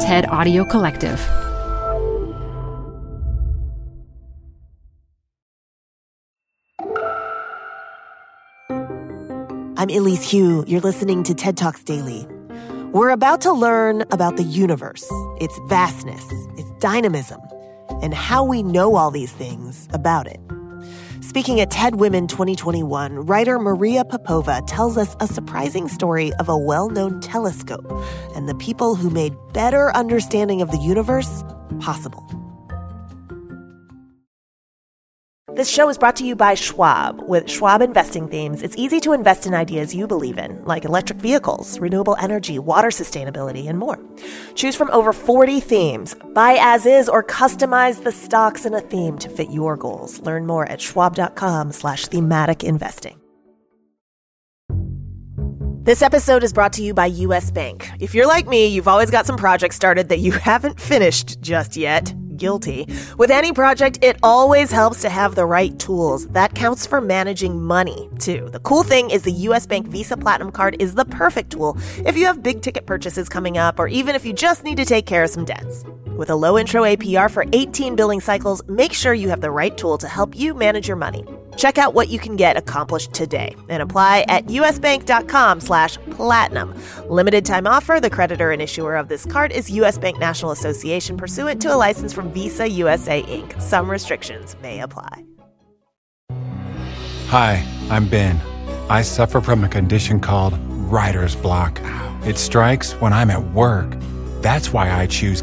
TED Audio Collective. I'm Elise Hu. You're listening to TED Talks Daily. We're about to learn about the universe, its vastness, its dynamism, and how we know all these things about it. Speaking at TED Women 2021, writer Maria Popova tells us a surprising story of a well known telescope and the people who made better understanding of the universe possible. This show is brought to you by Schwab. With Schwab investing themes, it's easy to invest in ideas you believe in, like electric vehicles, renewable energy, water sustainability, and more. Choose from over 40 themes. Buy as is or customize the stocks in a theme to fit your goals. Learn more at schwab.com slash thematic investing. This episode is brought to you by US Bank. If you're like me, you've always got some projects started that you haven't finished just yet guilty. With any project, it always helps to have the right tools. That counts for managing money, too. The cool thing is the US Bank Visa Platinum Card is the perfect tool if you have big ticket purchases coming up or even if you just need to take care of some debts. With a low intro APR for 18 billing cycles, make sure you have the right tool to help you manage your money. Check out what you can get accomplished today and apply at usbank.com slash platinum. Limited time offer. The creditor and issuer of this card is U.S. Bank National Association pursuant to a license from Visa USA Inc. Some restrictions may apply. Hi, I'm Ben. I suffer from a condition called writer's block. It strikes when I'm at work. That's why I choose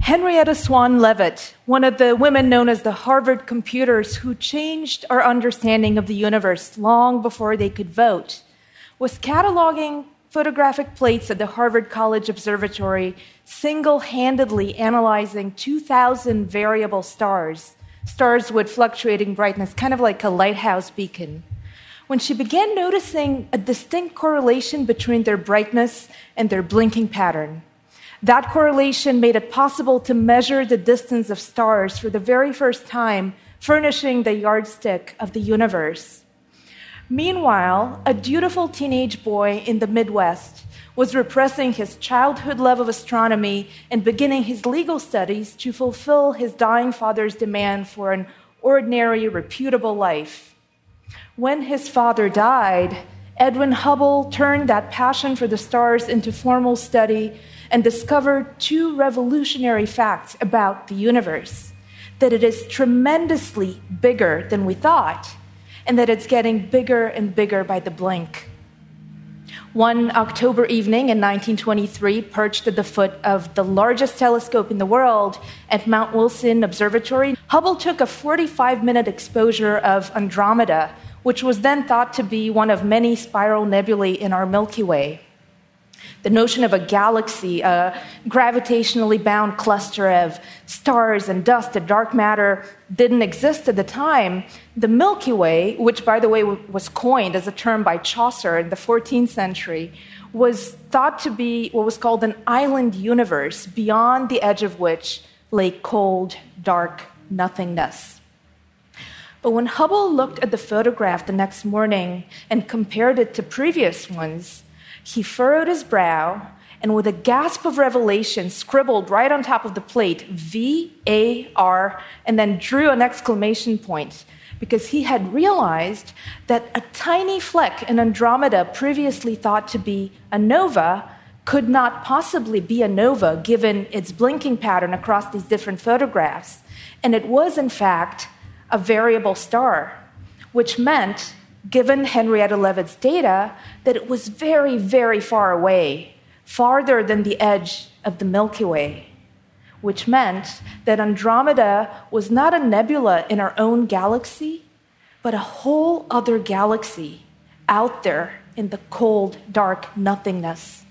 Henrietta Swan Leavitt, one of the women known as the Harvard computers who changed our understanding of the universe long before they could vote, was cataloging photographic plates at the Harvard College Observatory, single handedly analyzing 2,000 variable stars, stars with fluctuating brightness, kind of like a lighthouse beacon. When she began noticing a distinct correlation between their brightness and their blinking pattern, that correlation made it possible to measure the distance of stars for the very first time, furnishing the yardstick of the universe. Meanwhile, a dutiful teenage boy in the Midwest was repressing his childhood love of astronomy and beginning his legal studies to fulfill his dying father's demand for an ordinary, reputable life. When his father died, Edwin Hubble turned that passion for the stars into formal study and discovered two revolutionary facts about the universe that it is tremendously bigger than we thought, and that it's getting bigger and bigger by the blink. One October evening in 1923, perched at the foot of the largest telescope in the world at Mount Wilson Observatory, Hubble took a 45 minute exposure of Andromeda, which was then thought to be one of many spiral nebulae in our Milky Way. The notion of a galaxy, a gravitationally bound cluster of stars and dust and dark matter, didn't exist at the time. The Milky Way, which, by the way, was coined as a term by Chaucer in the 14th century, was thought to be what was called an island universe, beyond the edge of which lay cold, dark nothingness. But when Hubble looked at the photograph the next morning and compared it to previous ones, he furrowed his brow and, with a gasp of revelation, scribbled right on top of the plate V A R and then drew an exclamation point because he had realized that a tiny fleck in Andromeda, previously thought to be a nova, could not possibly be a nova given its blinking pattern across these different photographs. And it was, in fact, a variable star, which meant given Henrietta Leavitt's data, that it was very, very far away, farther than the edge of the Milky Way, which meant that Andromeda was not a nebula in our own galaxy, but a whole other galaxy out there in the cold, dark nothingness.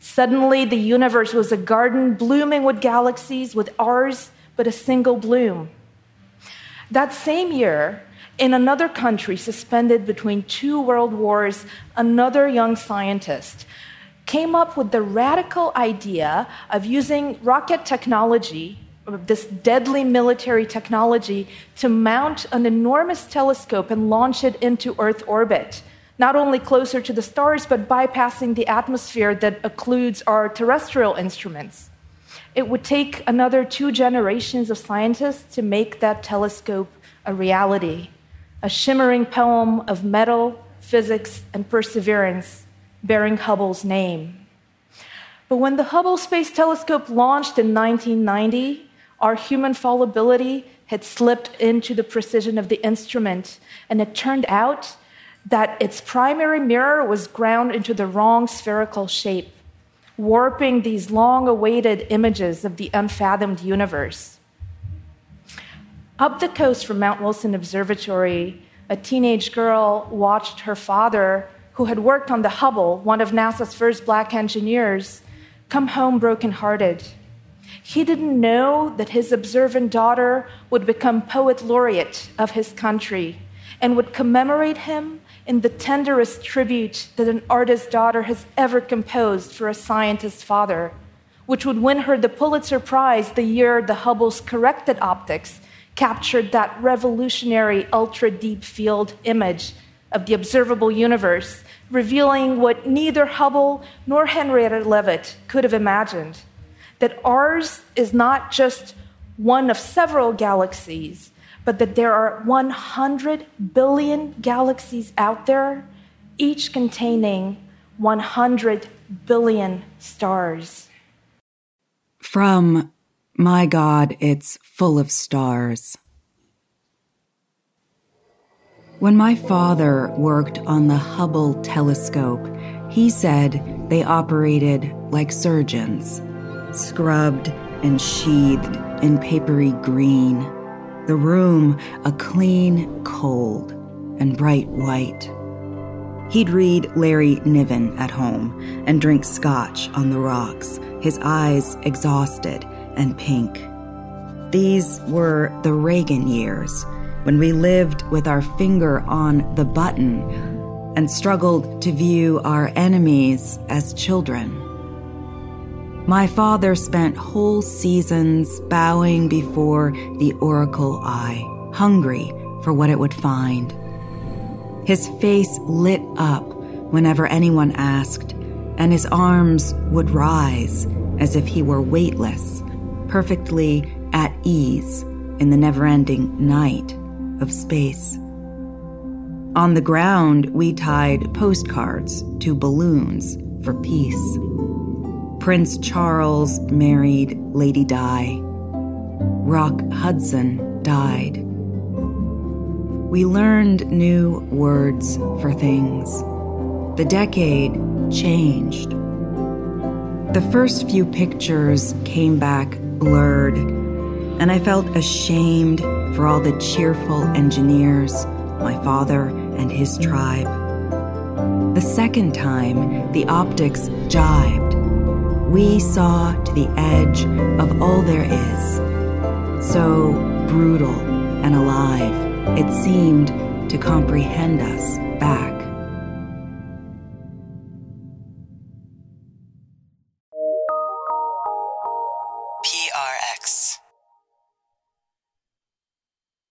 Suddenly, the universe was a garden blooming with galaxies, with ours but a single bloom. That same year, In another country, suspended between two world wars, another young scientist came up with the radical idea of using rocket technology, this deadly military technology, to mount an enormous telescope and launch it into Earth orbit, not only closer to the stars, but bypassing the atmosphere that occludes our terrestrial instruments. It would take another two generations of scientists to make that telescope a reality, a shimmering poem of metal, physics, and perseverance bearing Hubble's name. But when the Hubble Space Telescope launched in 1990, our human fallibility had slipped into the precision of the instrument, and it turned out that its primary mirror was ground into the wrong spherical shape, warping these long awaited images of the unfathomed universe. Up the coast from Mount Wilson Observatory, a teenage girl watched her father who had worked on the Hubble, one of NASA's first black engineers, come home brokenhearted. He didn't know that his observant daughter would become poet laureate of his country and would commemorate him in the tenderest tribute that an artist's daughter has ever composed for a scientist's father, which would win her the Pulitzer Prize the year the Hubble's corrected optics captured that revolutionary ultra deep field image of the observable universe, revealing what neither Hubble nor Henrietta Leavitt could have imagined that ours is not just one of several galaxies, but that there are 100 billion galaxies out there, each containing 100 billion stars. From My God, It's Full of Stars. When my father worked on the Hubble telescope, he said they operated like surgeons, scrubbed and sheathed in papery green, the room a clean cold and bright white. He'd read Larry Niven at home and drink scotch on the rocks, his eyes exhausted and pink. These were the Reagan years when we lived with our finger on the button and struggled to view our enemies as children. My father spent whole seasons bowing before the oracle eye, hungry for what it would find. His face lit up whenever anyone asked, and his arms would rise as if he were weightless, perfectly at ease in the never ending night of space. On the ground, we tied postcards to balloons for peace. Prince Charles married Lady Di. Rock Hudson died. We learned new words for things. The decade changed. The first few pictures came back blurred, and I felt ashamed for all the cheerful engineers, my father and his tribe. The second time, the optics jibed. We saw to the edge of all there is. So brutal and alive, it seemed to comprehend us back.